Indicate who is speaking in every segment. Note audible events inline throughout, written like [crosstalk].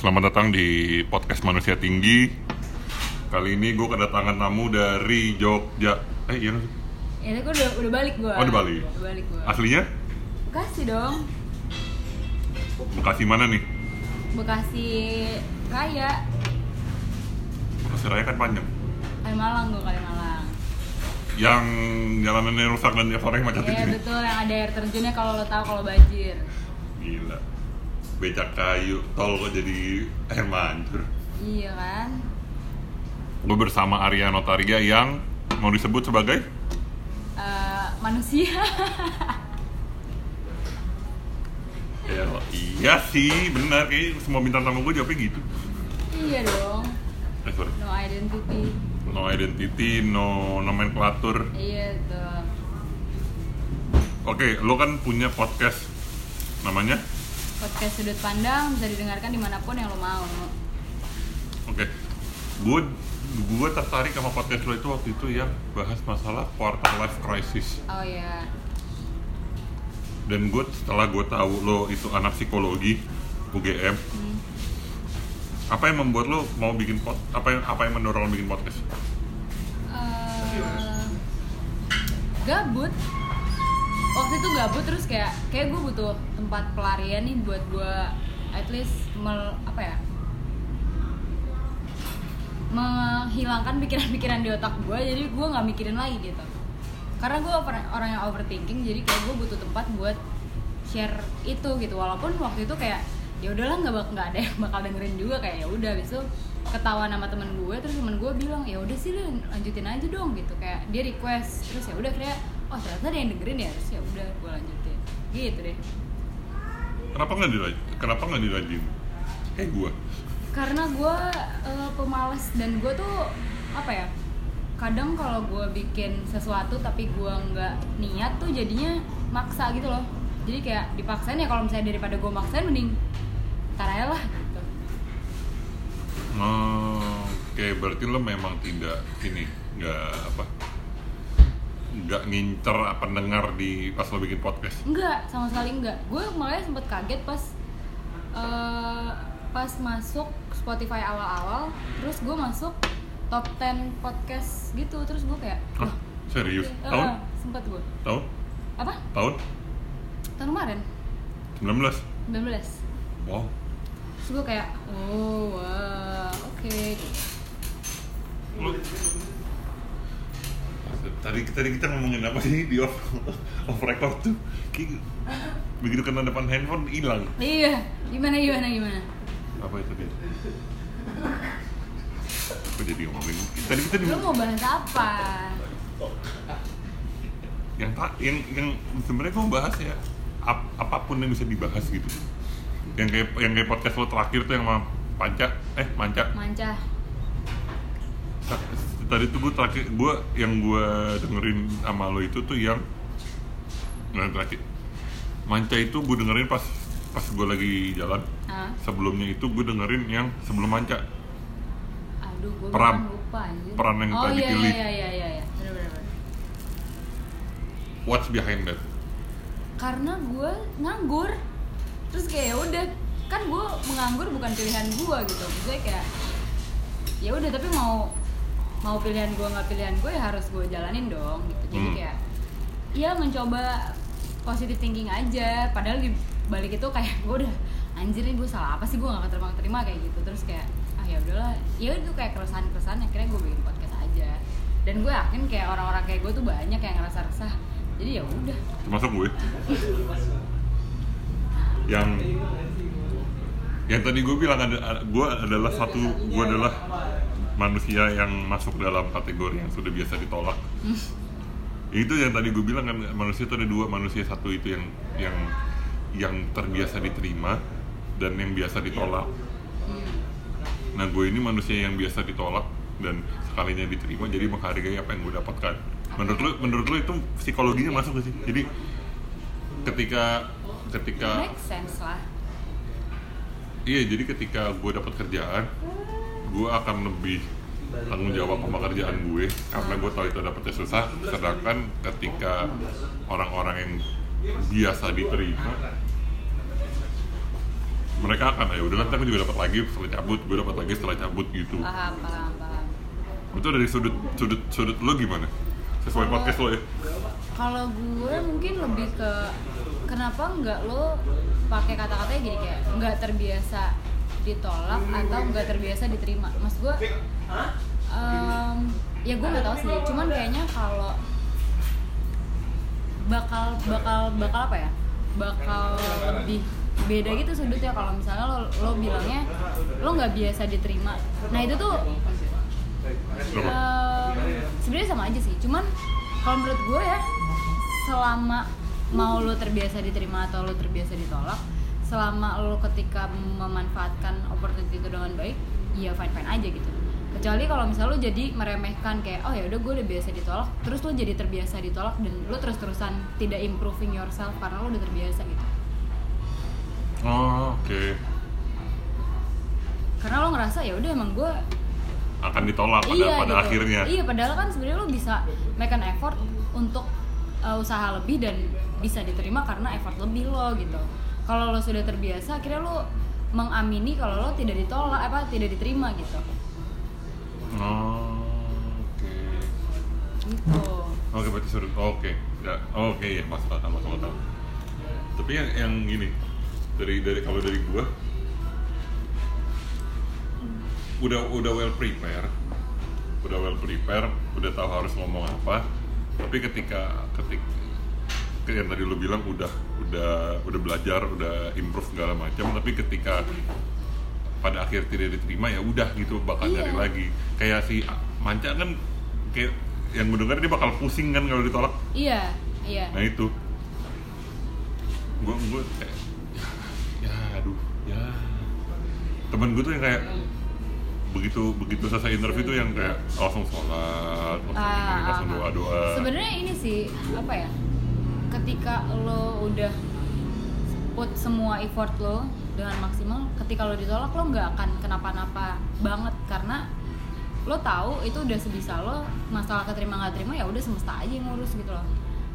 Speaker 1: Selamat datang di podcast Manusia Tinggi. Kali ini gue kedatangan tamu dari Jogja. Eh iya nggak sih?
Speaker 2: Ya, itu gue udah, udah balik gue.
Speaker 1: Oh, udah balik.
Speaker 2: Udah balik gue.
Speaker 1: Aslinya
Speaker 2: Bekasi dong.
Speaker 1: Bekasi mana nih?
Speaker 2: Bekasi Raya.
Speaker 1: Bekasi Raya kan panjang.
Speaker 2: Kalimalang gue Kalimalang.
Speaker 1: Yang jalanannya rusak dan sore macet
Speaker 2: Iya
Speaker 1: itu.
Speaker 2: betul yang ada air terjunnya kalau lo tahu kalau banjir.
Speaker 1: Gila. Becak kayu, tol kok jadi air mancur.
Speaker 2: Iya kan?
Speaker 1: Gue bersama Arya Notaria yang mau disebut sebagai
Speaker 2: Eh, manusia. [laughs]
Speaker 1: ya, iya sih, benar kayak semua bintang tamu gue jawabnya gitu.
Speaker 2: iya dong.
Speaker 1: Eh sorry.
Speaker 2: No identity.
Speaker 1: No identity, no nomenklatur.
Speaker 2: Iya tuh.
Speaker 1: Oke, lo kan punya podcast namanya.
Speaker 2: Podcast sudut pandang bisa didengarkan di mana pun yang lo mau.
Speaker 1: Oke, gue gue tertarik sama podcast lo itu waktu itu yang bahas masalah quarter life crisis.
Speaker 2: Oh ya.
Speaker 1: Dan gue setelah gue tahu lo itu anak psikologi UGM,
Speaker 2: Hmm.
Speaker 1: apa yang membuat lo mau bikin pod? Apa yang apa yang mendorong lo bikin podcast?
Speaker 2: Eh, gabut waktu itu gabut terus kayak kayak gue butuh tempat pelarian nih buat gue at least mel, apa ya? Menghilangkan pikiran-pikiran di otak gue jadi gue nggak mikirin lagi gitu. Karena gue orang yang overthinking jadi kayak gue butuh tempat buat share itu gitu. Walaupun waktu itu kayak ya udahlah nggak bak- nggak ada yang bakal dengerin juga. Kayak ya udah besok ketawa sama temen gue terus temen gue bilang ya udah sih lanjutin aja dong gitu. Kayak dia request terus ya udah kayak oh ternyata ada yang dengerin ya terus ya udah gue lanjutin gitu deh
Speaker 1: Kenapa nggak dilanjut? Kenapa nggak dilanjut? Kayak gue.
Speaker 2: karena gue eh, pemalas dan gue tuh apa ya kadang kalau gue bikin sesuatu tapi gue nggak niat tuh jadinya maksa gitu loh jadi kayak dipaksain ya kalau misalnya daripada gue maksain mending ntar aja lah gitu
Speaker 1: Oh, Oke, berarti lo memang tidak ini nggak apa nggak ngincer apa dengar di pas lo bikin podcast.
Speaker 2: enggak sama sekali enggak gue makanya sempet kaget pas eh, pas masuk Spotify awal-awal terus gue masuk top 10 podcast gitu terus gue kayak
Speaker 1: Hah? Serius?
Speaker 2: eh,
Speaker 1: Tahun?
Speaker 2: sempet gue
Speaker 1: Tahun?
Speaker 2: apa
Speaker 1: Tahun?
Speaker 2: tahun kemarin
Speaker 1: 19?
Speaker 2: 19
Speaker 1: Wow.
Speaker 2: terus gue kayak oh wah oke.
Speaker 1: Lo tadi tadi kita ngomongin apa sih di off off record tuh? Kayak begitu kena depan handphone hilang.
Speaker 2: Iya gimana gimana gimana?
Speaker 1: Apa itu dia Kok jadi ngomongin? Tadi kita di
Speaker 2: lu mau bahas apa?
Speaker 1: Yang tak yang yang sebenarnya gue bahas ya ap- apa pun yang bisa dibahas gitu. Yang kayak yang kayak podcast lo terakhir tuh yang sama panca eh manca.
Speaker 2: Manca
Speaker 1: tadi tuh gue terakhir gue yang gue dengerin sama lo itu tuh yang nggak terakhir manca itu gue dengerin pas pas gue lagi jalan
Speaker 2: Hah?
Speaker 1: sebelumnya itu gue dengerin yang sebelum manca
Speaker 2: aduh gue
Speaker 1: Peran.
Speaker 2: lupa anjir
Speaker 1: Peran yang
Speaker 2: oh,
Speaker 1: tadi
Speaker 2: iya,
Speaker 1: pilih.
Speaker 2: iya iya iya iya bener bener bener.
Speaker 1: what's behind that
Speaker 2: karena gue nganggur terus kayak ya udah kan gue menganggur bukan pilihan gue gitu maksudnya kayak ya udah tapi mau mau pilihan gue nggak pilihan gue ya harus gue jalanin dong gitu. Jadi
Speaker 1: Hmm.
Speaker 2: kayak ya mencoba positive thinking aja. Padahal di balik itu kayak gue udah anjir nih gue salah apa sih? Gue gak terima terima kayak gitu. Terus kayak ah ya udahlah. Ya itu kayak keresahan keresahan akhirnya gue bikin podcast aja. Dan gue yakin kayak orang-orang kayak gue tuh banyak yang ngerasa resah. Jadi ya udah.
Speaker 1: Termasuk gue. Yang yang tadi gue bilang ada gue adalah satu gue adalah manusia yang masuk dalam kategori yang sudah biasa ditolak. Itu yang tadi gue bilang kan manusia itu ada dua manusia satu itu yang yang yang terbiasa diterima dan yang biasa ditolak. Nah gue ini manusia yang biasa ditolak dan sekalinya diterima jadi menghargai apa yang gue dapatkan. Menurut lu menurut lu itu psikologinya masuk gak sih? Jadi ketika ketika
Speaker 2: make sense lah.
Speaker 1: Iya jadi ketika gue dapat kerjaan gue akan lebih tanggung jawab sama kerjaan gue karena gue tahu itu dapetnya susah. Sedangkan ketika orang-orang yang biasa diterima mereka akan ya udah nanti aku juga dapat lagi setelah cabut gue dapat lagi setelah cabut gitu.
Speaker 2: Paham paham paham.
Speaker 1: Itu dari sudut sudut sudut lo gimana? Sesuai
Speaker 2: Kalau-
Speaker 1: podcast lo ya?
Speaker 2: kalau gue mungkin lebih ke kenapa nggak lo pakai kata-katanya gini kayak nggak terbiasa ditolak atau nggak terbiasa diterima? Mas gue em, ya gue nggak tahu sih. Cuman kayaknya kalau bakal bakal bakal apa ya? Bakal lebih beda gitu sudutnya. Kalau misalnya lo lo bilangnya lo nggak biasa diterima. Nah itu tuh? Eh, sebenarnya sama aja sih. Cuman kalau menurut gue ya selama mau lo terbiasa diterima atau lo terbiasa ditolak selama lo ketika memanfaatkan opportunity itu dengan baik ya fine fine aja gitu kecuali kalau misalnya lo jadi meremehkan kayak oh ya udah gue udah biasa ditolak terus lo jadi terbiasa ditolak dan lo terus terusan tidak improving yourself karena lo udah terbiasa gitu
Speaker 1: oh oke
Speaker 2: karena lo ngerasa ya udah emang gue
Speaker 1: akan ditolak pada
Speaker 2: iya,
Speaker 1: pada
Speaker 2: gitu.
Speaker 1: akhirnya
Speaker 2: Iya, padahal kan sebenarnya lo bisa make an effort untuk uh, usaha lebih dan bisa diterima karena effort lebih lo gitu. Kalau lo sudah terbiasa, akhirnya lo mengamini kalau lo tidak ditolak apa tidak diterima gitu.
Speaker 1: oh oke
Speaker 2: Gitu.
Speaker 1: Oke berarti sudut oke ya oh, oke ya masuk akal masuk akal tapi yang yang gini dari dari kalau dari gua udah udah well prepare udah well prepare udah tahu harus ngomong apa tapi ketika ketik yang tadi lu bilang udah udah udah belajar udah improve segala macam tapi ketika pada akhir tidak diterima ya udah gitu bakal
Speaker 2: Iya.
Speaker 1: dari lagi kayak si manca kan kayak yang mendengar dia bakal pusing kan kalau ditolak
Speaker 2: Iya, iya.
Speaker 1: nah itu gue gue kayak ya, ya aduh ya temen gue tuh yang kayak begitu begitu selesai interview tuh yang kayak langsung sholat langsung,
Speaker 2: Ah,
Speaker 1: langsung
Speaker 2: ah, ah.
Speaker 1: doa doa
Speaker 2: Sebenarnya ini sih apa ya? Ketika lo udah put semua effort lo dengan maksimal, ketika lo ditolak lo nggak akan kenapa-napa banget karena lo tahu itu udah sebisa lo masalah keterima nggak terima ya udah semesta aja yang ngurus gitu loh.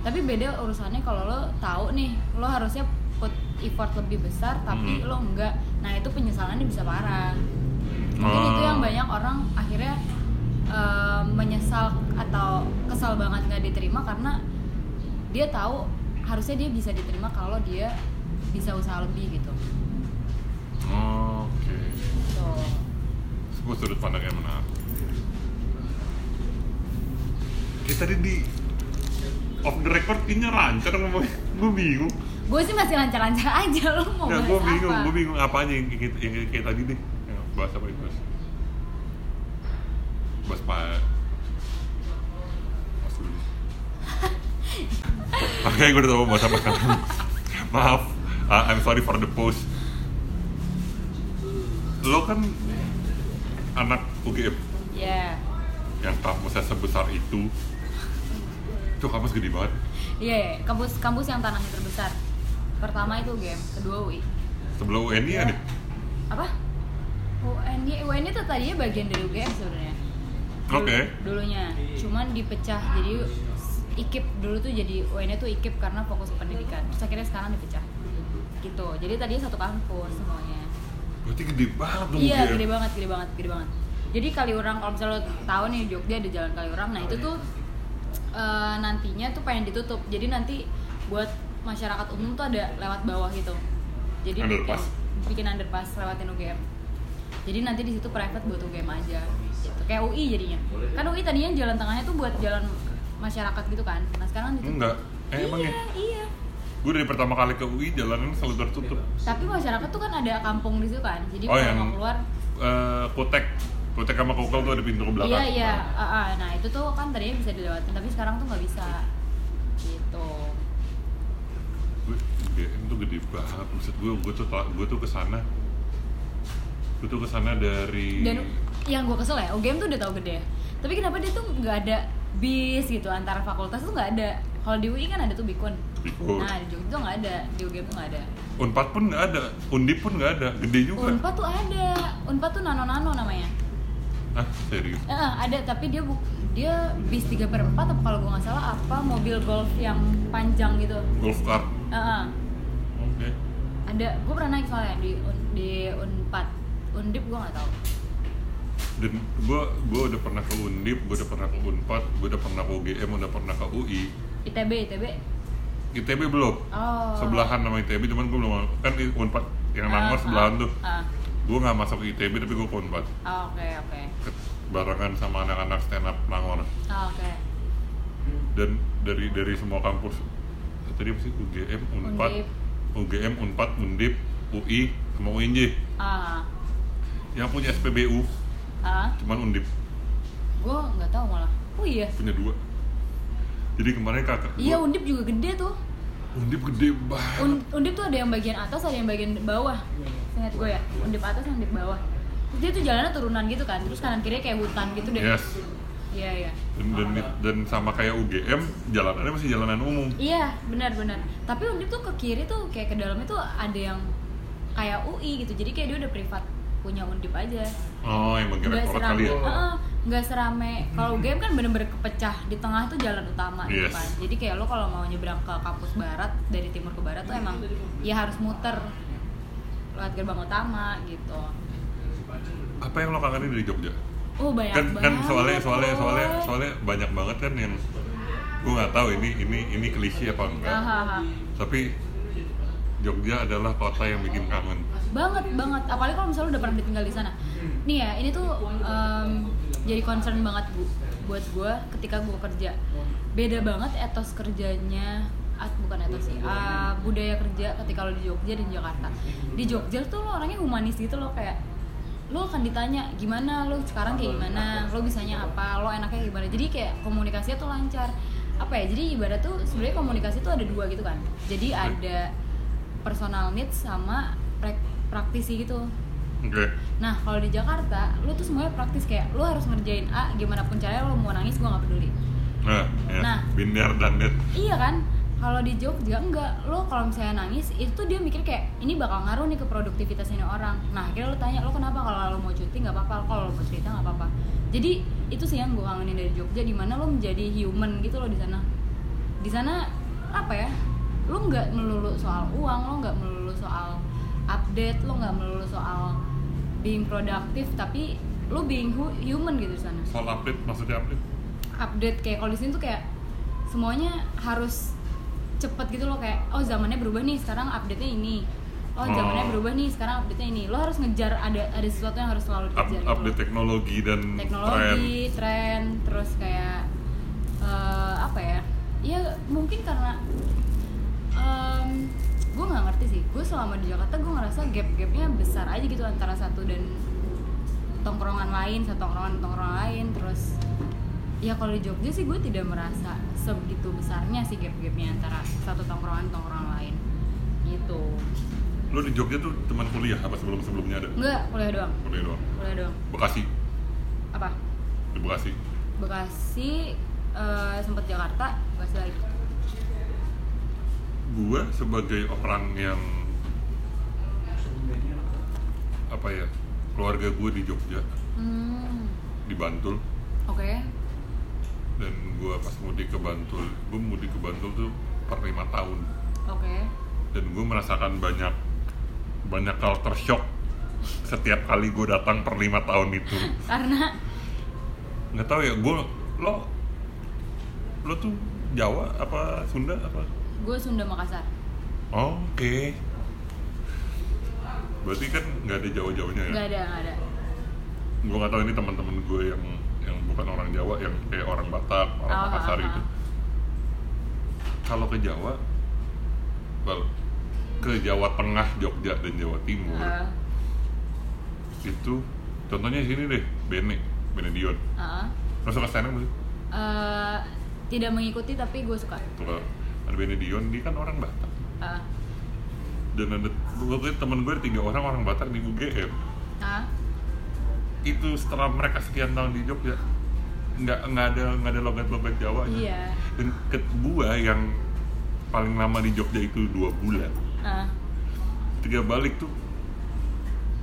Speaker 2: Tapi beda urusannya kalau lo tahu nih lo harusnya put effort lebih besar tapi
Speaker 1: Hmm.
Speaker 2: lo enggak. Nah itu penyesalannya bisa parah mungkin itu
Speaker 1: Ah.
Speaker 2: yang banyak orang akhirnya eh, menyesal atau kesal banget nggak diterima karena dia tahu harusnya dia bisa diterima kalau dia bisa usaha lebih gitu.
Speaker 1: Oh, oke.
Speaker 2: So
Speaker 1: sebuah sudut pandang yang menarik. Kita tadi di off the record kayaknya lancar ngomongnya. Gue bingung.
Speaker 2: Gue sih masih lancar-lancar aja lo mau
Speaker 1: Nggak,
Speaker 2: bahas
Speaker 1: gue bingung,
Speaker 2: apa?
Speaker 1: gue bingung apa aja yang, kayak- yang, kayak- tadi deh. Bahas apa itu? Bahas bahas dulu deh Oke, gue udah tau bahas apa sekarang Maaf, uh, I'm sorry for the post. Lo kan anak UGM
Speaker 2: ya
Speaker 1: yang kampusnya sebesar itu. Itu kampus gede banget.
Speaker 2: Iya yeah, kampus kampus yang tanahnya terbesar. Pertama itu game kedua UI
Speaker 1: Sebelah UNI ada?
Speaker 2: Apa? UNY UNY itu tadinya bagian dari UGM sebenarnya.
Speaker 1: Oke.
Speaker 2: dulunya. Cuman dipecah jadi IKIP dulu tuh jadi UNY tuh IKIP karena fokus ke pendidikan. Terus akhirnya sekarang dipecah. Gitu. Jadi tadinya satu kampus semuanya.
Speaker 1: Berarti gede banget dong
Speaker 2: iya gede banget gede banget gede banget. Jadi Kaliurang kalau misalnya lo tahu nih Jogja ada jalan Kaliurang. Nah itu tuh eh, nantinya tuh pengen ditutup. Jadi nanti buat masyarakat umum tuh ada lewat bawah gitu. Jadi bikin,
Speaker 1: Underpass.
Speaker 2: bikin underpass lewatin UGM jadi nanti di situ private buat UGM aja. Gitu. kayak UI jadinya. Kan UI tadinya jalan tengahnya tuh buat jalan masyarakat gitu kan. Nah sekarang ditutup
Speaker 1: Enggak, eh, emang
Speaker 2: iya,
Speaker 1: ya?
Speaker 2: iya.
Speaker 1: Gue dari pertama kali ke UI jalanan selalu tertutup.
Speaker 2: Tapi masyarakat tuh kan ada kampung di situ kan. Jadi
Speaker 1: Oh,
Speaker 2: kalau
Speaker 1: yang-
Speaker 2: mau keluar
Speaker 1: eh Kotek. Kotek sama Kokel tuh ada pintu ke belakang.
Speaker 2: Iya iya, Ah, ah. nah itu tuh kan tadinya bisa dilewatin tapi sekarang tuh nggak bisa. Gitu.
Speaker 1: Gue UGM tuh gede banget. Maksud gue, gue tuh, gue tuh ke sana Gue tuh ke sana dari
Speaker 2: Dan yang gue kesel ya, UGM tuh udah tau gede. Tapi kenapa dia tuh nggak ada bis gitu antara fakultas tuh nggak ada. Kalau di UI kan ada tuh Bikun.
Speaker 1: Bikun.
Speaker 2: Nah di Jogja tuh nggak ada, di UGM nggak ada.
Speaker 1: Unpad pun nggak ada, Undip pun nggak ada, gede juga
Speaker 2: Unpad tuh ada, Unpad tuh Nano Nano namanya.
Speaker 1: Ah, serius?
Speaker 2: Eh, ada tapi dia buk dia bis 3 per 4 apa kalau gue nggak salah apa mobil golf yang panjang gitu.
Speaker 1: Golf cart
Speaker 2: Eh, eh.
Speaker 1: Oke
Speaker 2: ada gue pernah naik soalnya di Un- di unpad undip gue nggak tahu
Speaker 1: dan gue gue udah pernah ke undip gue udah pernah ke unpad gue udah pernah ke UGM udah pernah ke UI
Speaker 2: itb itb
Speaker 1: ITB belum.
Speaker 2: Oh.
Speaker 1: Sebelahan sama ITB cuman gue belum kan unpad yang nangor
Speaker 2: Ah,
Speaker 1: sebelahan
Speaker 2: ah,
Speaker 1: tuh.
Speaker 2: ah.
Speaker 1: gue nggak masuk ke ITB tapi gue ke unpad.
Speaker 2: Oke oke.
Speaker 1: Ke- barengan sama anak-anak stand up nangor
Speaker 2: Ah, oke.
Speaker 1: Dan dari dari semua kampus tadi apa sih? UGM unpad.
Speaker 2: Undip.
Speaker 1: UGM unpad undip UI sama UNJ
Speaker 2: ah
Speaker 1: yang punya SPBU
Speaker 2: ah
Speaker 1: cuman undip.
Speaker 2: Gue nggak tahu malah. Oh iya.
Speaker 1: Punya dua. Jadi kemarin kakak
Speaker 2: iya
Speaker 1: gua-
Speaker 2: undip juga gede tuh.
Speaker 1: Undip gede banget.
Speaker 2: Un- undip tuh ada yang bagian atas ada yang bagian bawah. Ingat gue ya undip atas undip bawah. Terus dia tuh jalannya turunan gitu kan terus kanan kiri kayak hutan gitu deh.
Speaker 1: Yes.
Speaker 2: Iya iya.
Speaker 1: Dan, dan, dan sama kayak UGM jalanannya masih jalanan umum.
Speaker 2: Iya benar benar. Tapi undip tuh ke kiri tuh kayak ke dalamnya tuh ada yang kayak UI gitu. Jadi kayak dia udah privat punya undip aja.
Speaker 1: Oh yang bagian rektorat kali ya?
Speaker 2: Heeh, nggak serame. Kalau game kan bener-bener kepecah di tengah tuh jalan utama gitu
Speaker 1: Yes.
Speaker 2: kan. Jadi kayak lo kalau mau nyebrang ke kampus barat dari timur ke barat tuh emang ya harus muter lewat gerbang utama gitu.
Speaker 1: Apa yang lo kangenin dari Jogja?
Speaker 2: Oh banyak
Speaker 1: kan
Speaker 2: banget
Speaker 1: kan soalnya soalnya soalnya soalnya banyak banget kan yang gue nggak tahu ini ini ini klise apa enggak.
Speaker 2: Hahaha.
Speaker 1: tapi Jogja adalah kota yang bikin kangen.
Speaker 2: Banget banget. Apalagi kalau misalnya udah pernah tinggal di sana. Nih ya ini tuh em, jadi concern banget bu buat gue ketika gue kerja. Beda banget etos kerjanya ah, bukan etos sih ah, budaya kerja ketika lo di Jogja dan Jakarta. Di Jogja tuh lo orangnya humanis gitu loh kayak lo akan ditanya gimana? Lo sekarang kayak gimana? Lo bisanya apa? Lo enaknya gimana? Jadi kayak komunikasinya tuh lancar. Apa ya? Jadi ibarat tuh sebenarnya komunikasi tuh ada dua gitu kan. Jadi ada personal needs sama praktisi gitu.
Speaker 1: Oke.
Speaker 2: Nah kalau di Jakarta lo tuh semuanya praktis kayak lo harus ngerjain A gimana pun caranya lo mau nangis gue nggak peduli.
Speaker 1: Nah ya.
Speaker 2: Nah.
Speaker 1: binder dan net.
Speaker 2: Iya kan? Kalau di Jogja enggak. Lo kalau misalnya nangis itu dia mikir kayak ini bakal ngaruh nih ke produktivitas ini orang. Nah akhirnya lo tanya lo kenapa kalau lo mau cuti nggak apa-apa? Kalau lo mau cerita nggak apa-apa. Jadi itu sih yang gue kangenin dari Jogja di mana lo menjadi human gitu lo di sana. Di sana apa ya lo nggak melulu soal uang lo nggak melulu soal update lo nggak melulu soal being produktif tapi lo being hu- human gitu di sana.
Speaker 1: Soal update maksudnya update?
Speaker 2: Update kayak kalau di sini tuh kayak semuanya harus cepet gitu loh kayak oh zamannya berubah nih sekarang update nya ini. Oh zamannya
Speaker 1: Oh.
Speaker 2: berubah nih sekarang update nya ini. Lo harus ngejar ada ada sesuatu yang harus selalu
Speaker 1: Up-
Speaker 2: dikejar gitu
Speaker 1: update
Speaker 2: loh.
Speaker 1: teknologi dan tren
Speaker 2: teknologi tren terus kayak eh, apa ya? Ya mungkin karena gue nggak ngerti sih. Gue selama di Jakarta gue ngerasa gap-gapnya besar aja gitu antara satu dan tongkrongan lain satu tongkrongan tongkrongan lain. Terus ya kalau di Jogja sih gue tidak merasa sebegitu besarnya sih gap-gapnya antara satu tongkrongan tongkrongan lain. Gitu.
Speaker 1: Lo di Jogja tuh teman kuliah apa sebelum sebelumnya ada?
Speaker 2: Enggak kuliah doang.
Speaker 1: Kuliah doang.
Speaker 2: Kuliah doang.
Speaker 1: Bekasi.
Speaker 2: Apa?
Speaker 1: Di Bekasi.
Speaker 2: Bekasi eh, sempet Jakarta Bekasi lagi
Speaker 1: gue sebagai orang yang apa ya keluarga gue di Jogja.
Speaker 2: Hmm.
Speaker 1: Di Bantul.
Speaker 2: Oke.
Speaker 1: Dan gue pas mudik ke Bantul gue mudik ke Bantul tuh per lima tahun.
Speaker 2: Oke.
Speaker 1: Dan gue merasakan banyak banyak culture shock setiap kali gue datang per lima tahun itu. [laughs]
Speaker 2: Karena?
Speaker 1: Nggak tahu ya gue lo lo tuh Jawa apa Sunda apa
Speaker 2: gue Sunda Makassar.
Speaker 1: Oh, oke. Berarti kan nggak ada Jawa Jawanya ya?
Speaker 2: Nggak ada nggak ada.
Speaker 1: Gue nggak tahu ini teman-teman gue yang yang bukan orang Jawa yang kayak orang Batak orang
Speaker 2: Ah,
Speaker 1: Makassar
Speaker 2: ah,
Speaker 1: gitu. Kalau ke Jawa well, ke Jawa Tengah Jogja dan Jawa Timur itu contohnya sini deh Bene Benedion.
Speaker 2: Ah.
Speaker 1: lo suka stand up nggak sih?
Speaker 2: Eh, tidak mengikuti tapi gue suka.
Speaker 1: Tuh, Benedion dia kan orang Batak.
Speaker 2: Ah.
Speaker 1: dan ada gue temen gue tiga orang orang Batak di UGM
Speaker 2: Ah.
Speaker 1: itu setelah mereka sekian tahun di Jogja nggak nggak ada nggak ada logat logat Jawa
Speaker 2: iya.
Speaker 1: Dan ke gua yang paling lama di Jogja itu dua bulan.
Speaker 2: Ah.
Speaker 1: ketika balik tuh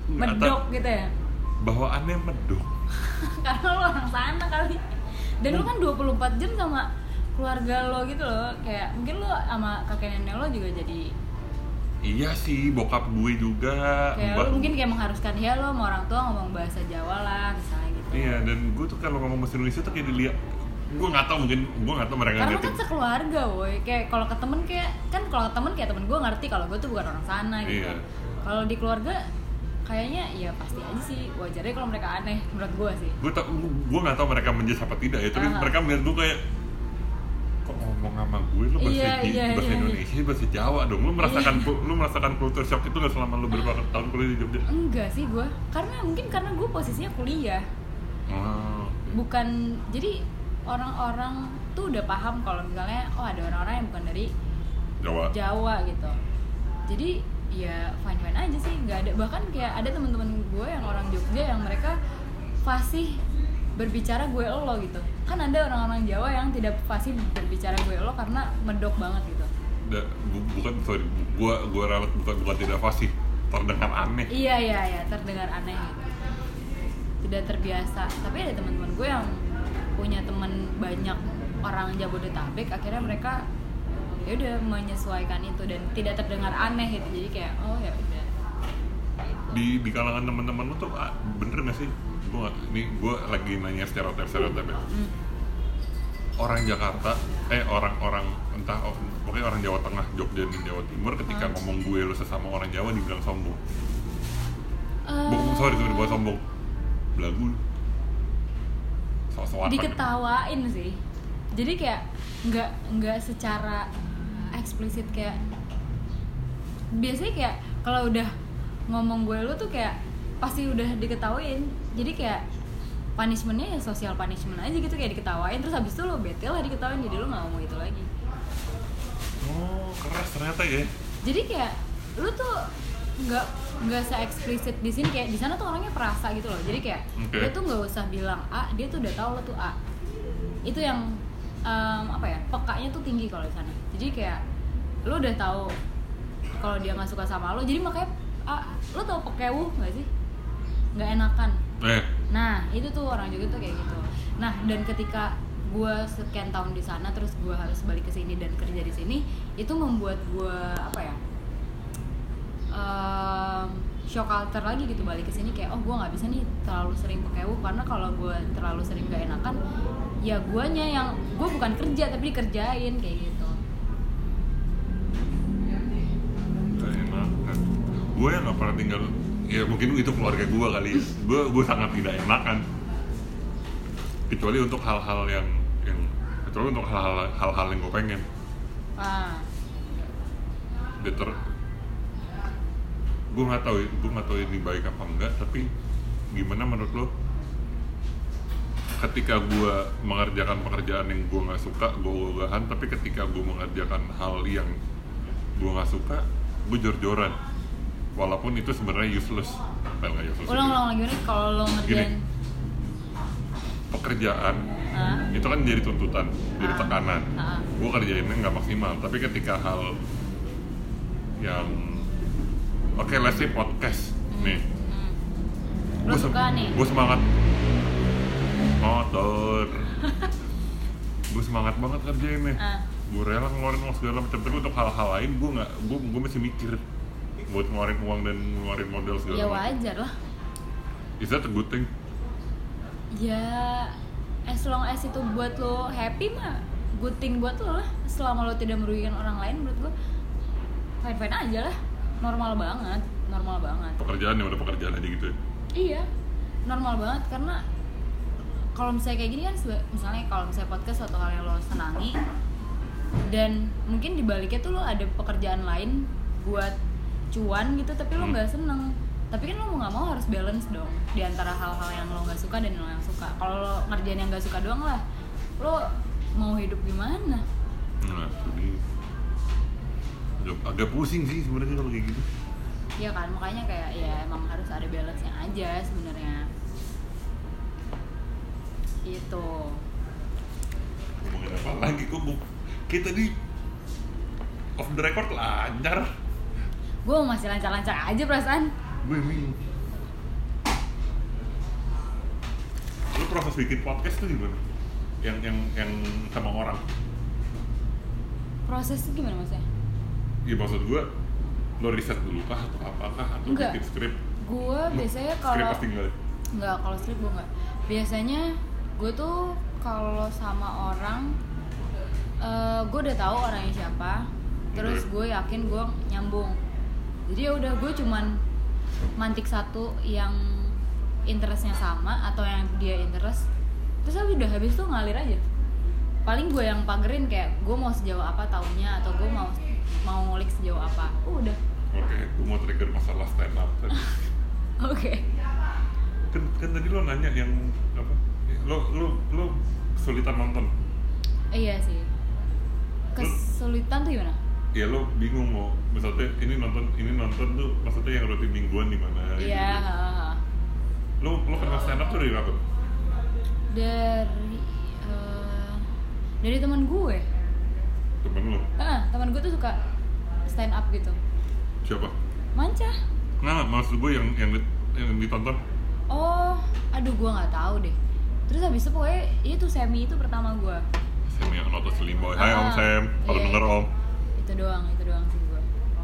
Speaker 2: medok gitu ya?
Speaker 1: Bawaannya medok. [laughs]
Speaker 2: Karena lo orang sana kali. Dan lo kan 24 jam sama keluarga lo gitu loh. Kayak mungkin lo sama kakek nenek lo juga jadi
Speaker 1: iya sih bokap gue juga.
Speaker 2: Kayak
Speaker 1: Mbak-
Speaker 2: mungkin kayak mengharuskan ya lo sama orang tua ngomong bahasa Jawa lah misalnya gitu.
Speaker 1: Iya dan gue tuh kalau ngomong bahasa Indonesia tuh kayak dilihat gue nggak tahu mungkin gue nggak tahu mereka
Speaker 2: karena
Speaker 1: ngerti.
Speaker 2: kan sekeluarga woi. Kayak kalau ke temen kayak kan kalau ke temen kayak temen gue ngerti kalau gue tuh bukan orang sana gitu
Speaker 1: Iya.
Speaker 2: kalau di keluarga kayaknya ya pasti aja sih. Wajarnya kalau mereka aneh menurut gue sih.
Speaker 1: Gue tau gue nggak tahu mereka menjadi apa tidak ya tapi
Speaker 2: Aha.
Speaker 1: mereka melihat gue kayak kok ngomong sama gue? Lu bahasa, Ji-
Speaker 2: iya,
Speaker 1: bahasa
Speaker 2: iya.
Speaker 1: Indonesia bahasa Jawa dong. Lu merasakan lu merasakan culture shock itu nggak selama lu berapa tahun kuliah di Jogja?
Speaker 2: Enggak sih gue karena mungkin karena gue posisinya kuliah.
Speaker 1: Oh,
Speaker 2: bukan jadi orang-orang tuh udah paham kalau misalnya oh ada orang-orang yang bukan dari
Speaker 1: Jawa.
Speaker 2: Jawa gitu. Jadi ya fine fine aja sih nggak ada. Bahkan kayak ada teman-teman gue yang orang Jogja yang mereka fasih berbicara gue lo gitu kan ada orang-orang Jawa yang tidak fasih berbicara gue lo karena medok banget gitu.
Speaker 1: Da- bu- bukan sorry gue gue ralat bukan bukan tidak fasih terdengar aneh.
Speaker 2: Iya iya iya terdengar aneh gitu. Tidak terbiasa. Tapi ada teman-teman gue yang punya teman banyak orang Jabodetabek akhirnya mereka ya udah menyesuaikan itu dan tidak terdengar aneh gitu. Jadi kayak oh ya udah. Gitu.
Speaker 1: di di kalangan teman-teman lu tuh ah, bener gak sih gue ini gue lagi nanya stereotip stereotip ya.
Speaker 2: Hmm.
Speaker 1: orang Jakarta eh orang-orang entah oh, pokoknya orang Jawa Tengah Jogja dan Jawa Timur ketika
Speaker 2: Hmm.
Speaker 1: ngomong gue lu sesama orang Jawa dibilang sombong.
Speaker 2: Eh,
Speaker 1: bukan sorry sorry bukan sombong. Belagu. Sok-sokan.
Speaker 2: Diketawain sih. Jadi kayak nggak nggak secara eksplisit kayak biasanya kayak kalau udah ngomong gue lu tuh kayak pasti udah diketawain jadi kayak punishmentnya ya sosial punishment aja gitu kayak diketawain. Terus habis itu lo bete lah diketawain jadi lo nggak ngomong itu lagi.
Speaker 1: Oh keras ternyata ya.
Speaker 2: Jadi kayak lu tuh nggak nggak se eksplisit di sini kayak di sana tuh orangnya perasa gitu loh. Jadi kayak
Speaker 1: Oke.
Speaker 2: dia tuh nggak usah bilang a dia tuh udah tahu lo tuh a. Itu yang em, apa ya pekanya tuh tinggi kalau di sana. Jadi kayak lu udah tahu kalau dia nggak suka sama lo jadi makanya a lo tau pekewuh nggak sih nggak enakan
Speaker 1: eh
Speaker 2: Nah, itu tuh orang juga tuh kayak gitu. Nah, dan ketika gue sekian tahun di sana, terus gue harus balik ke sini dan kerja di sini, itu membuat gue apa ya? em, shock culture lagi gitu balik ke sini kayak oh gue nggak bisa nih terlalu sering pakai wuh karena kalau gue terlalu sering gak enakan ya guanya yang gue bukan kerja tapi dikerjain kayak gitu
Speaker 1: gue yang gak pernah tinggal ya mungkin itu keluarga gue kali gue gue sangat tidak enakan kecuali untuk hal-hal yang yang kecuali untuk hal-hal hal-hal yang gue pengen.
Speaker 2: Ah.
Speaker 1: Deter gue nggak tahu gue nggak tahu ini baik apa enggak tapi gimana menurut lo? Ketika gue mengerjakan pekerjaan yang gue nggak suka gue ogahan tapi ketika gue mengerjakan hal yang gue nggak suka gue jor-joran walaupun itu sebenarnya useless. Well useless.
Speaker 2: Ulang ulang lagi nih kalau lo ngerjain.
Speaker 1: Pekerjaan itu kan jadi tuntutan jadi tekanan. Gue kerjainnya nggak maksimal tapi ketika hal yang oke let's say podcast nih.
Speaker 2: Hmm. lo suka nih?
Speaker 1: gue semangat. Motor. [laughs] Gue semangat banget kerjain nih
Speaker 2: ah
Speaker 1: gue rela ngeluarin uang segala macam. Tapi untuk hal-hal lain gue nggak gue gue masih mikir buat ngeluarin uang dan ngeluarin modal segala
Speaker 2: ya wajar lah.
Speaker 1: Is that a good thing?
Speaker 2: Ya as long as itu buat lo happy mah good thing buat lo lah. Selama lo tidak merugikan orang lain menurut gue fine fine aja lah. Normal banget normal banget.
Speaker 1: Pekerjaan yang udah pekerjaan aja gitu ya?
Speaker 2: Iya normal banget. Karena kalau misalnya kayak gini kan misalnya kalau misalnya podcast suatu hal yang lo senangi dan mungkin di baliknya tuh lo ada pekerjaan lain buat cuan gitu tapi lo
Speaker 1: Hmm.
Speaker 2: nggak seneng. Tapi kan lo mau nggak mau harus balance dong di antara hal-hal yang lo nggak suka dan lo yang suka. Kalau lo ngerjain yang nggak suka doang lah lo mau hidup gimana?
Speaker 1: Nah jadi agak, pusing sih sebenarnya kalau kayak gitu.
Speaker 2: Ya kan makanya kayak ya emang harus ada balance nya aja sebenarnya. Itu
Speaker 1: ngomongin apa lagi kok kita di off the record lancar
Speaker 2: gue masih lancar-lancar aja perasaan.
Speaker 1: Gue bingung. Lu proses bikin podcast tuh gimana? Yang yang yang sama orang?
Speaker 2: Prosesnya gimana maksudnya
Speaker 1: ya? Maksud gue lo riset dulu kah atau apakah? Atau
Speaker 2: Enggak.
Speaker 1: bikin skrip
Speaker 2: gue biasanya
Speaker 1: skrip
Speaker 2: kalau
Speaker 1: pasti enggak
Speaker 2: nggak kalau strip gue nggak biasanya gue tuh kalau sama orang gue udah tahu orangnya siapa. Terus gue yakin gue nyambung jadi ya udah gue cuman mantik satu yang interestnya sama atau yang dia interest. Terus habis udah habis tuh ngalir aja. Paling gue yang pagerin kayak gue mau sejauh apa tahunnya atau gue mau mau ngulik sejauh apa. Uh, udah.
Speaker 1: Oke gue mau trigger masalah stand up tadi. [laughs]
Speaker 2: Oke.
Speaker 1: Kan, kan tadi lo nanya yang apa? Lo lo lo kesulitan nonton?
Speaker 2: Iya sih. Kesulitan tuh gimana
Speaker 1: ya lo bingung mau misalnya ini nonton ini nonton tuh maksudnya yang rutin mingguan di mana gitu.
Speaker 2: Iya, ha.
Speaker 1: lo lo kenal stand up tuh dari apa
Speaker 2: dari eh, dari teman gue.
Speaker 1: temen lo
Speaker 2: Ah, teman gue tuh suka stand up gitu.
Speaker 1: siapa
Speaker 2: Manca.
Speaker 1: nggak maksud gue yang yang di- yang ditonton
Speaker 2: Oh, aduh gue nggak tahu deh. Terus habis itu pokoknya itu semi itu pertama gue.
Speaker 1: Sam yang noto Slim Boy Hai Om
Speaker 2: Ah,
Speaker 1: Sam kalau
Speaker 2: iya.
Speaker 1: denger Om
Speaker 2: Itu doang, itu doang sih gue.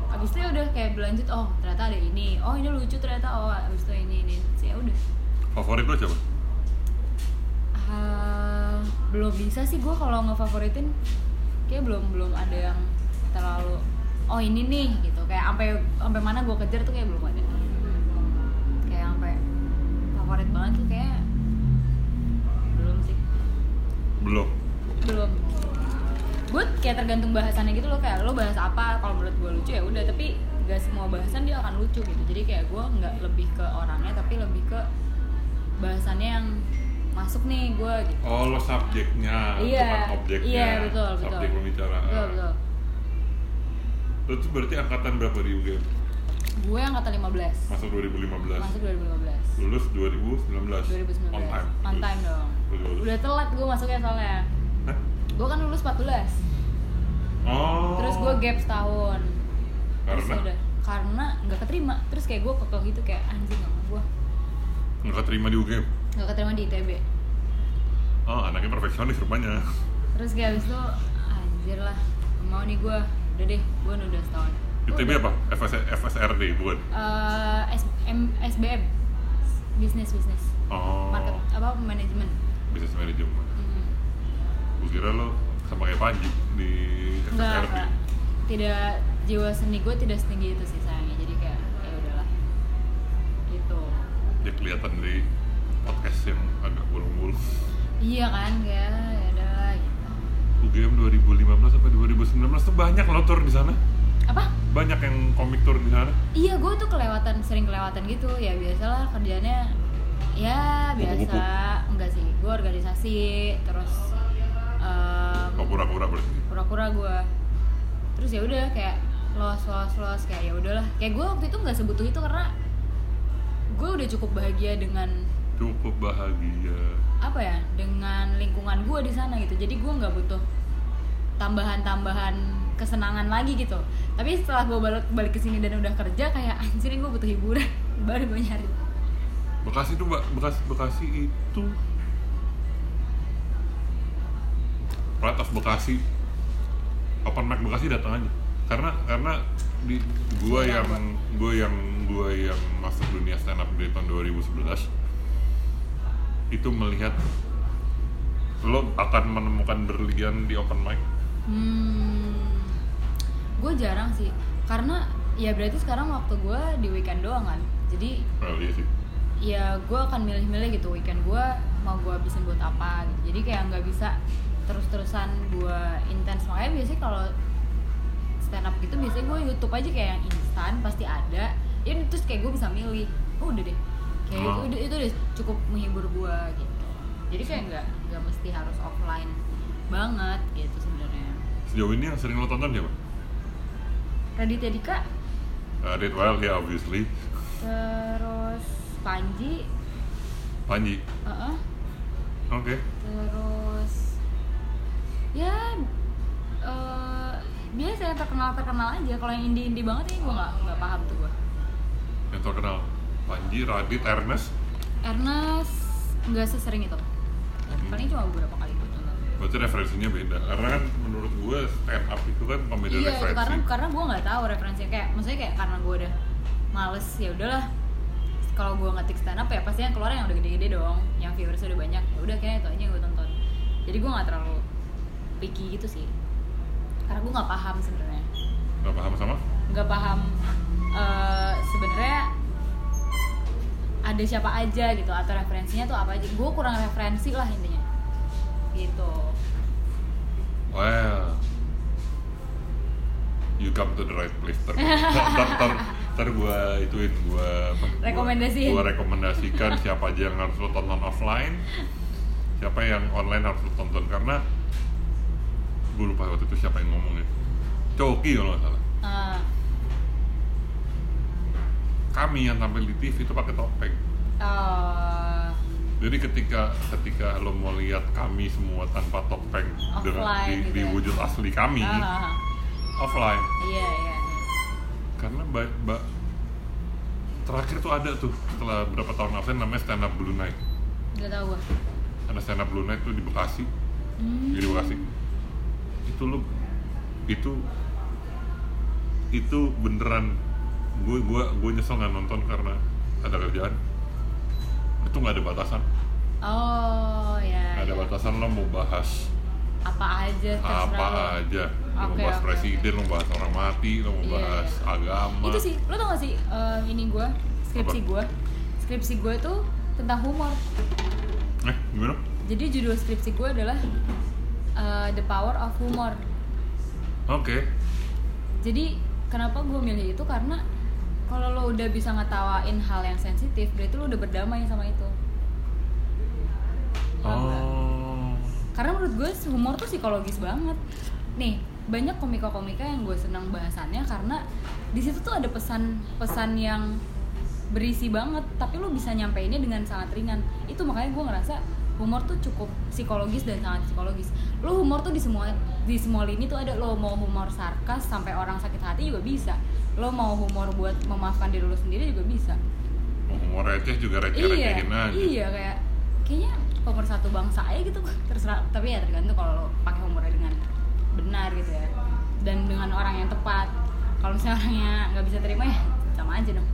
Speaker 2: Abis itu ya udah kayak berlanjut, oh ternyata ada ini, oh ini lucu ternyata, oh abis itu ini ini, sih ya udah.
Speaker 1: favorit lo siapa?
Speaker 2: Ah, belum bisa sih gue kalau ngefavoritin. Kayak belum belum ada yang terlalu oh ini nih gitu. Kayak sampai sampai mana gue kejar tuh kayak belum ada. Kayak sampai favorit banget tuh kayak belum sih.
Speaker 1: Belum.
Speaker 2: Belum gue kayak tergantung bahasannya gitu loh kayak lo bahas apa kalau menurut gue lucu ya udah tapi gak semua bahasan dia akan lucu gitu. Jadi kayak gue nggak lebih ke orangnya tapi lebih ke bahasannya yang masuk nih gue gitu.
Speaker 1: Oh lo subjeknya
Speaker 2: Iya,
Speaker 1: bukan objeknya.
Speaker 2: iya, betul, betul.
Speaker 1: subjek pembicaraan.
Speaker 2: Betul betul.
Speaker 1: Lo tuh berarti angkatan berapa di UGM
Speaker 2: gue angkatan 15
Speaker 1: masuk 2015
Speaker 2: masuk 2015
Speaker 1: lulus 2019
Speaker 2: 2019
Speaker 1: on time.
Speaker 2: On time dong. udah telat gue masuknya soalnya? Gue kan lulus 14
Speaker 1: oh.
Speaker 2: Terus gue gap setahun. Terus
Speaker 1: karena?
Speaker 2: udah. Karena nggak keterima. Terus kayak gue kekeh gitu kayak anjing gak mau gue
Speaker 1: nggak keterima di UGM
Speaker 2: nggak keterima di ITB
Speaker 1: oh anaknya perfeksionis rupanya.
Speaker 2: Terus kayak abis itu anjir lah mau nih gue udah deh gue udah setahun.
Speaker 1: ITB apa? FS, FSRD bukan?
Speaker 2: Eh, S, M, SBM bisnis bisnis
Speaker 1: oh.
Speaker 2: Market apa manajemen
Speaker 1: business management.
Speaker 2: Hmm.
Speaker 1: Gue kira lo sama kayak Panji di
Speaker 2: Enggak. Tidak jiwa seni gue tidak setinggi itu sih sayangnya. Jadi kayak ya udahlah. Gitu.
Speaker 1: ya kelihatan dari podcast yang agak bolong-bolong
Speaker 2: Iya kan ya udahlah gitu.
Speaker 1: UGM 2015 sampai 2019 tuh banyak lo tur di sana
Speaker 2: Apa?
Speaker 1: banyak yang komik tur di sana
Speaker 2: Iya gue tuh kelewatan sering kelewatan gitu ya biasalah kerjanya ya biasa enggak sih gue organisasi terus
Speaker 1: oh pura-pura berarti.
Speaker 2: Pura-pura gue terus ya udah kayak los los los kayak ya udahlah. Kayak gue waktu itu nggak sebutuh itu karena gue udah cukup bahagia dengan
Speaker 1: cukup bahagia.
Speaker 2: Apa ya? Dengan lingkungan gue di sana gitu. Jadi gue nggak butuh tambahan-tambahan kesenangan lagi gitu. Tapi setelah gue balik balik ke sini dan udah kerja kayak anjir gue butuh hiburan. [laughs] Baru gue nyari.
Speaker 1: Bekasi tuh Bekasi, Bekasi itu Ratas Bekasi Open mic Bekasi datang aja. Karena karena di gua
Speaker 2: Iya,
Speaker 1: yang gua yang gua yang masuk dunia stand up di tahun 2011 itu melihat lo akan menemukan berlian di open mic.
Speaker 2: Hmm, gue jarang sih. Karena ya berarti sekarang waktu gue di weekend doang kan? Jadi
Speaker 1: oh, iya sih.
Speaker 2: ya gue akan milih-milih gitu weekend gue mau gue habisin buat apa gitu. Jadi kayak nggak bisa terus-terusan gue intens. Makanya biasanya kalau stand up gitu biasanya gue YouTube aja kayak yang instan pasti ada. Ya terus kayak gue bisa milih. Oh, udah deh. Kayak
Speaker 1: Oh.
Speaker 2: itu, itu udah cukup menghibur gue gitu. Jadi kayak nggak nggak mesti harus offline banget gitu sebenarnya.
Speaker 1: Sejauh ini yang sering lo tonton siapa?
Speaker 2: Raditya Dika.
Speaker 1: Uh, Dead Wild ya obviously.
Speaker 2: Terus Panji.
Speaker 1: Panji?
Speaker 2: Uh-uh.
Speaker 1: oke.
Speaker 2: Terus ya eh, biasa yang terkenal terkenal aja. Kalau yang indie indie banget ini gue nggak nggak paham tuh gue
Speaker 1: yang terkenal? Panji Radit Ernest?
Speaker 2: Ernest nggak sesering itu. Paling cuma beberapa kali gue nonton.
Speaker 1: Berarti referensinya beda. Karena kan menurut gue stand up itu kan komedi
Speaker 2: iya itu
Speaker 1: referensi.
Speaker 2: karena karena gue nggak tahu referensinya. Kayak maksudnya kayak karena gue udah males ya udahlah. Kalau gue ngetik stand up ya pasti yang keluar yang udah gede-gede dong. Yang viewers udah banyak. Ya udah kayak itu aja yang gue tonton. Jadi gue nggak terlalu picky gitu sih. Karena gue nggak paham sebenarnya.
Speaker 1: Nggak paham sama?
Speaker 2: Nggak paham eh, sebenarnya ada siapa aja gitu atau referensinya tuh apa aja. Gue kurang referensi lah intinya. Gitu.
Speaker 1: Well you come to the right place ntar ntar, ntar, ntar gue ituin gue
Speaker 2: Rekomendasiin.
Speaker 1: gue rekomendasikan siapa aja yang harus lo tonton offline siapa yang online harus lo tonton. Karena gue lupa waktu itu siapa yang ngomong ya Coki kalau nggak salah.
Speaker 2: Eh,
Speaker 1: kami yang tampil di TV itu pakai topeng.
Speaker 2: Eh,
Speaker 1: jadi ketika ketika lo mau lihat kami semua tanpa topeng dengan
Speaker 2: Offline
Speaker 1: di,
Speaker 2: gitu
Speaker 1: di
Speaker 2: ya.
Speaker 1: wujud asli kami
Speaker 2: ah.
Speaker 1: offline.
Speaker 2: Iya iya.
Speaker 1: Karena ba- ba- terakhir tuh ada tuh setelah berapa tahun absen namanya stand up blue night.
Speaker 2: Tahu gue
Speaker 1: ada stand up blue night tuh di Bekasi.
Speaker 2: Hmm.
Speaker 1: di Bekasi itu lo itu itu beneran gue gue gue nyesel nggak nonton karena ada kerjaan. Itu nggak ada batasan.
Speaker 2: Oh ya
Speaker 1: ada
Speaker 2: ya.
Speaker 1: batasan lo mau bahas
Speaker 2: apa aja terserah
Speaker 1: apa
Speaker 2: lo.
Speaker 1: aja. Lo mau
Speaker 2: Oke,
Speaker 1: bahas
Speaker 2: oke,
Speaker 1: presiden lo mau bahas orang mati lo mau
Speaker 2: Iya,
Speaker 1: bahas agama.
Speaker 2: Itu sih lo tau gak sih eh, ini gue skripsi gue skripsi gue tuh tentang humor.
Speaker 1: Eh gimana?
Speaker 2: Jadi judul skripsi gue adalah eh, the power of humor.
Speaker 1: Oke.
Speaker 2: Jadi kenapa gue milih itu? Karena kalau lo udah bisa ngetawain hal yang sensitif berarti lo udah berdamai sama itu.
Speaker 1: Oh.
Speaker 2: Karena menurut gue humor tuh psikologis banget. Nih banyak komika-komika yang gue senang bahasannya karena di situ tuh ada pesan-pesan yang berisi banget tapi lo bisa nyampeinnya dengan sangat ringan. Itu makanya gue ngerasa humor tuh cukup psikologis dan sangat psikologis. Lo humor tuh di semua di semua lini tuh ada. Lo mau humor sarkas sampai orang sakit hati juga bisa. Lo mau humor buat memaafkan diri lo sendiri juga bisa.
Speaker 1: Mau receh juga receh
Speaker 2: iya
Speaker 1: recehin aja.
Speaker 2: iya kayak kayaknya humor satu bangsa aja gitu. Terserah tapi ya tergantung kalau lo pakai humornya dengan benar gitu ya. Dan dengan orang yang tepat. Kalau misalnya orangnya nggak bisa terima ya sama aja dong.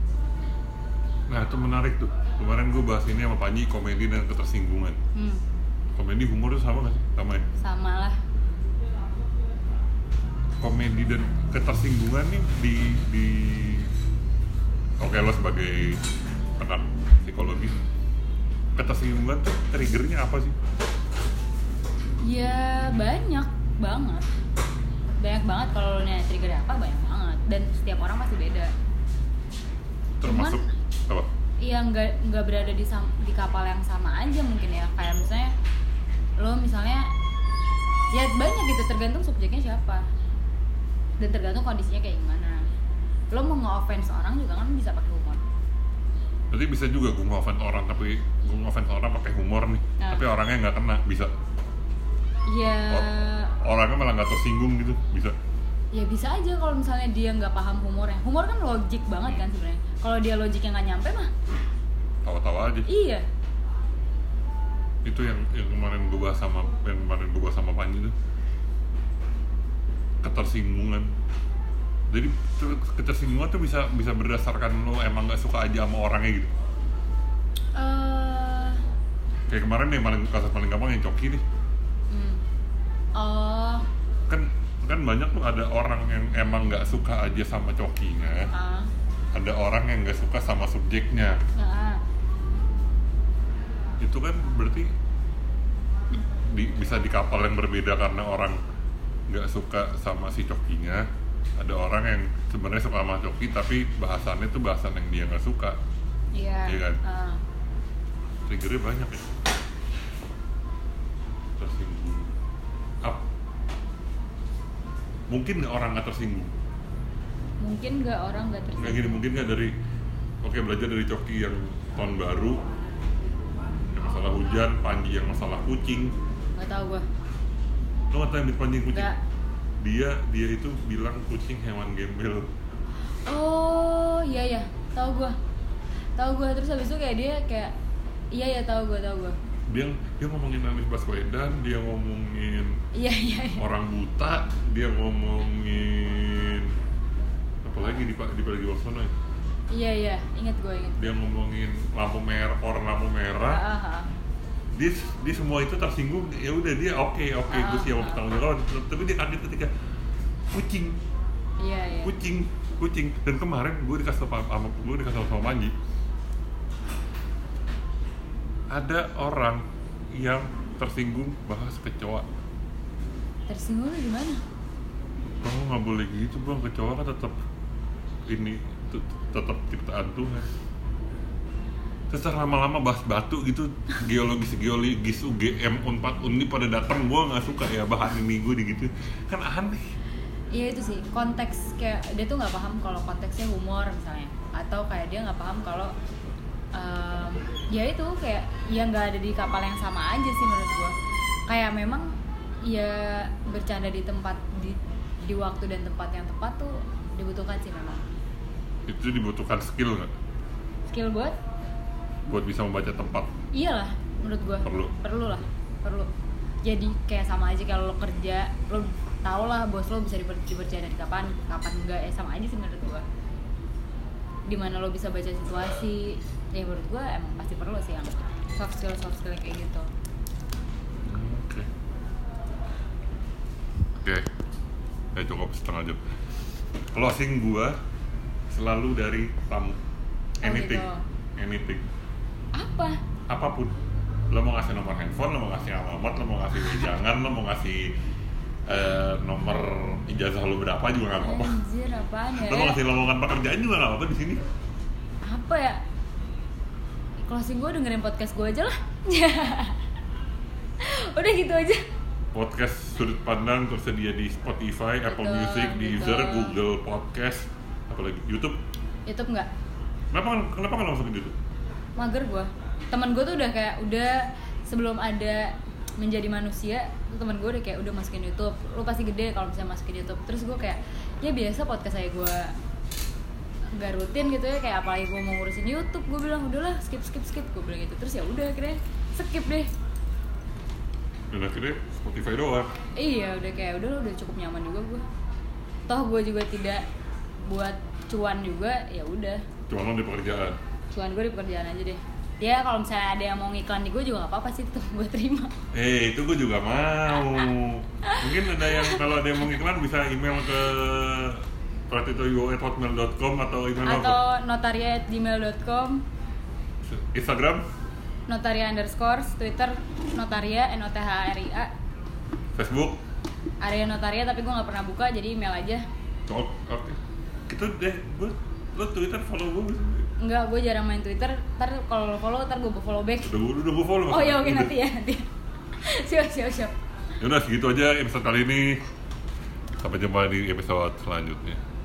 Speaker 1: Nah itu menarik tuh kemarin gue bahas ini sama Panji komedi dan ketersinggungan.
Speaker 2: Hmm,
Speaker 1: komedi humor itu sama gak sih? Sama ya?
Speaker 2: Sama lah.
Speaker 1: Komedi dan ketersinggungan nih di di oke lo sebagai pakar psikologi ketersinggungan tuh triggernya apa sih?
Speaker 2: Ya banyak banget. Banyak banget kalau lo nanya trigger apa banyak banget. Dan setiap orang pasti beda.
Speaker 1: Termasuk apa
Speaker 2: Iya nggak nggak berada di sam- di kapal yang sama aja mungkin ya. Kayak misalnya lo misalnya ya banyak gitu tergantung subjeknya siapa. Dan tergantung kondisinya kayak gimana. Lo mau nge-offense orang juga kan bisa pakai humor.
Speaker 1: Berarti bisa juga gue ngefans orang tapi gue ngefans orang pakai humor nih.
Speaker 2: Nah.
Speaker 1: tapi orangnya nggak kena bisa.
Speaker 2: Ya
Speaker 1: orangnya malah nggak tersinggung gitu bisa
Speaker 2: ya bisa aja kalau misalnya dia nggak paham humornya. Humor kan logik banget kan sebenarnya. Kalau dia logiknya nggak nyampe mah.
Speaker 1: Tawa-tawa aja.
Speaker 2: Iya.
Speaker 1: Itu yang yang kemarin gue bahas sama yang kemarin gue bahas sama Panji tuh. Ketersinggungan. Jadi ketersinggungan tuh bisa bisa berdasarkan lo emang nggak suka aja sama orangnya gitu.
Speaker 2: Eh.
Speaker 1: Kayak kemarin nih paling kasus paling gampang yang coki nih
Speaker 2: hmm. oh.
Speaker 1: Kan kan banyak tuh ada orang yang emang nggak suka aja sama cokinya.
Speaker 2: Ah.
Speaker 1: Ada orang yang nggak suka sama subjeknya.
Speaker 2: Ah.
Speaker 1: Itu kan berarti di, bisa di kapal yang berbeda karena orang nggak suka sama si cokinya. Ada orang yang sebenarnya suka sama coki tapi bahasannya tuh bahasan yang dia nggak suka.
Speaker 2: Iya.
Speaker 1: Iya kan?
Speaker 2: ah.
Speaker 1: triggernya banyak ya. Tersinggung mungkin nggak orang nggak tersinggung?
Speaker 2: Mungkin nggak orang nggak tersinggung.
Speaker 1: gini mungkin nggak dari oke belajar dari coki yang tahun baru yang masalah hujan panji yang masalah kucing.
Speaker 2: Nggak tahu gua.
Speaker 1: Lo nggak tahu yang panji kucing?
Speaker 2: Nggak.
Speaker 1: Dia dia itu bilang kucing hewan gembel.
Speaker 2: Oh iya ya tahu gua. Tahu gua. Terus habis itu kayak dia kayak iya ya tahu gua tahu gua
Speaker 1: dia dia ngomongin Anies Baswedan dia ngomongin
Speaker 2: iya iya iya.
Speaker 1: orang buta dia ngomongin apa lagi di Pak di Pak Giwasono ya
Speaker 2: iya iya. Inget gue inget
Speaker 1: dia ngomongin lampu merah orang lampu merah.
Speaker 2: Ah, ah, ah.
Speaker 1: dia dia semua itu tersinggung ya udah dia oke oke gue siap bertanggung jawab. Tapi dia kaget ketika kucing.
Speaker 2: Iya iya.
Speaker 1: Kucing kucing. Dan kemarin gue dikasih tau sama gue dikasih tau sama Manji ada orang yang tersinggung bahas kecoa
Speaker 2: tersinggung gimana
Speaker 1: kamu nggak boleh gitu bang. Kecoa kan tetap ini tetap ciptaan Tuhan. Terus lama-lama bahas batu gitu. Geologis geologis UGM unpad uni pada datang gue nggak suka ya bahan ini gue gitu kan aneh.
Speaker 2: Iya itu sih. Konteks kayak dia tuh nggak paham kalau konteksnya humor misalnya. Atau kayak dia nggak paham kalau em, ya itu kayak ya nggak ada di kapal yang sama aja sih menurut gua. Kayak memang ya bercanda di tempat di di waktu dan tempat yang tepat tuh dibutuhkan sih memang.
Speaker 1: Itu dibutuhkan skill nggak?
Speaker 2: Skill buat?
Speaker 1: Buat bisa membaca tempat?
Speaker 2: Iyalah menurut gua.
Speaker 1: Perlu.
Speaker 2: perlu lah perlu. Jadi kayak sama aja kalau lo kerja lo tau lah bos lo bisa diper, dipercaya dari kapan kapan enggak ya sama aja sih menurut gua di mana lo bisa baca situasi ya menurut gua emang pasti perlu sih yang soft skill soft skill kayak gitu
Speaker 1: Oke. Oke. Ya cukup setengah jam. Closing gua selalu dari tamu.
Speaker 2: Oh,
Speaker 1: Anything.
Speaker 2: gitu.
Speaker 1: Anything.
Speaker 2: apa
Speaker 1: Apa pun. Lo mau ngasih nomor handphone, lo mau ngasih alamat, lo mau ngasih wejangan, lo mau ngasih eh, nomor ijazah lo berapa juga nggak apa-apa.
Speaker 2: anjir apaan ya
Speaker 1: Lo mau ngasih lowongan pekerjaan juga nggak apa-apa di sini.
Speaker 2: apa ya closing gue dengerin podcast gue aja lah [laughs] udah gitu aja
Speaker 1: Podcast sudut pandang tersedia di Spotify, Apple
Speaker 2: Betul,
Speaker 1: Music, Deezer. Google Podcast, apalagi YouTube.
Speaker 2: YouTube nggak
Speaker 1: Kenapa kenapa nggak langsung ke YouTube?
Speaker 2: mager gue teman gue tuh udah kayak udah sebelum ada menjadi manusia teman gue udah kayak udah masukin YouTube. Lu pasti gede kalau bisa masukin YouTube. Terus gue kayak ya biasa podcast saya gue nggak rutin gitu ya kayak apalagi gue mau ngurusin YouTube gue bilang udahlah skip skip skip. Gue bilang gitu. Terus ya udah akhirnya skip deh.
Speaker 1: Dan akhirnya Spotify doang.
Speaker 2: iya udah kayak udah udah cukup nyaman juga gue toh gue juga tidak buat cuan juga ya udah.
Speaker 1: Cuma lo di pekerjaan.
Speaker 2: cuan gue di pekerjaan aja deh ya kalau misalnya ada yang mau ngiklan di gue juga nggak apa-apa sih tuh gue terima
Speaker 1: Eh, itu gue juga mau. Mungkin ada yang kalau ada yang mau iklan bisa email ke pratitoyo@hotmail.com atau email
Speaker 2: atau notaria@gmail.com
Speaker 1: Instagram,
Speaker 2: notaria underscore twitter notaria n o t h a r i a
Speaker 1: Facebook.
Speaker 2: area notaria tapi gue nggak pernah buka jadi email aja
Speaker 1: Oke. Gitu deh, gue lo Twitter follow gue.
Speaker 2: Enggak, gue jarang main Twitter. Ntar kalau lo follow, ntar gue follow back.
Speaker 1: Udah gue udah gue follow.
Speaker 2: Oh ya oke
Speaker 1: Udah.
Speaker 2: nanti ya nanti. [laughs] siap siap siap.
Speaker 1: Ya udah segitu aja episode kali ini. Sampai jumpa di episode selanjutnya.